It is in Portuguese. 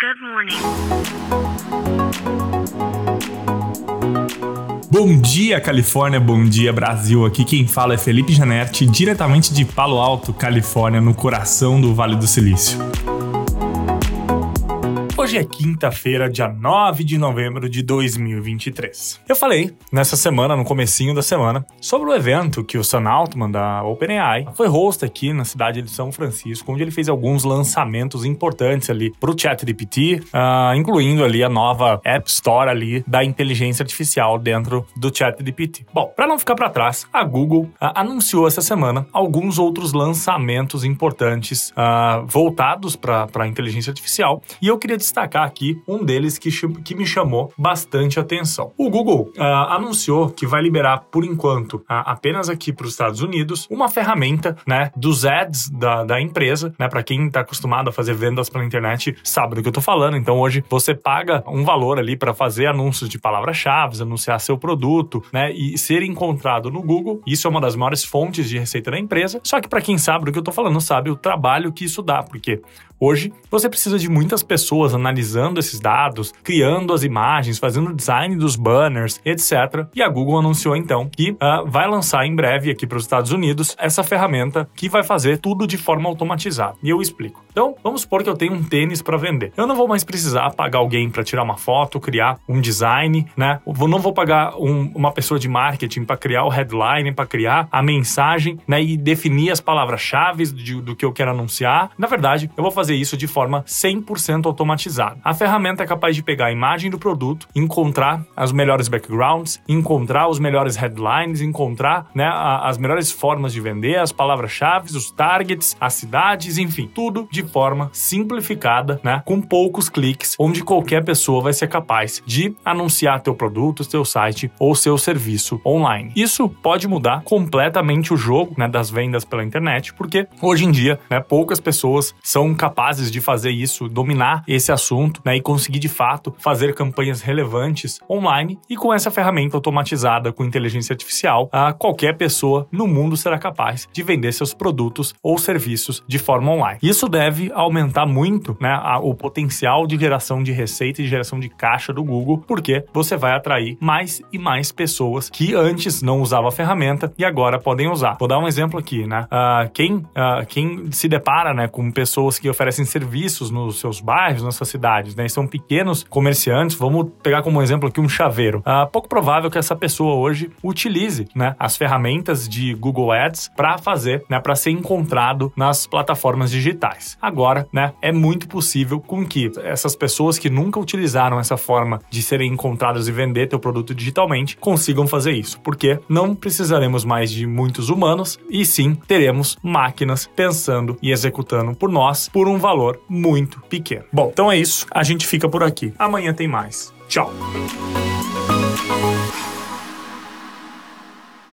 Good morning. Bom dia, Califórnia, bom dia, Brasil. Aqui quem fala é Felipe Janetti, diretamente de Palo Alto, Califórnia, no coração do Vale do Silício. Hoje é quinta-feira, dia 9 de novembro de 2023. Eu falei nessa semana, no comecinho da semana, sobre o evento que o Sam Altman da OpenAI foi host aqui na cidade de São Francisco, onde ele fez alguns lançamentos importantes ali para o ChatGPT, uh, incluindo ali a nova App Store ali da inteligência artificial dentro do ChatGPT. Bom, para não ficar para trás, a Google uh, anunciou essa semana alguns outros lançamentos importantes uh, voltados para a inteligência artificial e eu queria destacar destacar aqui um deles que, que me chamou bastante atenção. O Google uh, anunciou que vai liberar, por enquanto, uh, apenas aqui para os Estados Unidos, uma ferramenta né, dos ads da, da empresa. Né, para quem está acostumado a fazer vendas pela internet, sabe do que eu estou falando. Então, hoje, você paga um valor ali para fazer anúncios de palavras-chave, anunciar seu produto né, e ser encontrado no Google. Isso é uma das maiores fontes de receita da empresa. Só que, para quem sabe do que eu estou falando, sabe o trabalho que isso dá, porque Hoje, você precisa de muitas pessoas analisando esses dados, criando as imagens, fazendo o design dos banners, etc. E a Google anunciou então que uh, vai lançar em breve aqui para os Estados Unidos essa ferramenta que vai fazer tudo de forma automatizada. E eu explico. Então, vamos supor que eu tenho um tênis para vender. Eu não vou mais precisar pagar alguém para tirar uma foto, criar um design, né? Eu não vou pagar um, uma pessoa de marketing para criar o headline, para criar a mensagem, né? E definir as palavras-chave do que eu quero anunciar. Na verdade, eu vou fazer isso de forma 100% automatizada. A ferramenta é capaz de pegar a imagem do produto, encontrar as melhores backgrounds, encontrar os melhores headlines, encontrar né, as melhores formas de vender, as palavras-chave, os targets, as cidades, enfim, tudo de forma simplificada, né, com poucos cliques, onde qualquer pessoa vai ser capaz de anunciar teu produto, teu site ou seu serviço online. Isso pode mudar completamente o jogo né, das vendas pela internet, porque hoje em dia né, poucas pessoas são capazes de fazer isso, dominar esse assunto, né, e conseguir de fato fazer campanhas relevantes online. E com essa ferramenta automatizada com inteligência artificial, a qualquer pessoa no mundo será capaz de vender seus produtos ou serviços de forma online. Isso deve aumentar muito, né, a, o potencial de geração de receita e geração de caixa do Google, porque você vai atrair mais e mais pessoas que antes não usavam a ferramenta e agora podem usar. Vou dar um exemplo aqui, né? Uh, quem, uh, quem se depara, né, com pessoas que oferecem serviços nos seus bairros, nas suas cidades, né? E são pequenos comerciantes. Vamos pegar como exemplo aqui um chaveiro. É pouco provável que essa pessoa hoje utilize, né, as ferramentas de Google Ads para fazer, né, para ser encontrado nas plataformas digitais. Agora, né, é muito possível com que essas pessoas que nunca utilizaram essa forma de serem encontradas e vender teu produto digitalmente consigam fazer isso, porque não precisaremos mais de muitos humanos e sim teremos máquinas pensando e executando por nós por um valor muito pequeno. Bom, então é isso. A gente fica por aqui. Amanhã tem mais. Tchau.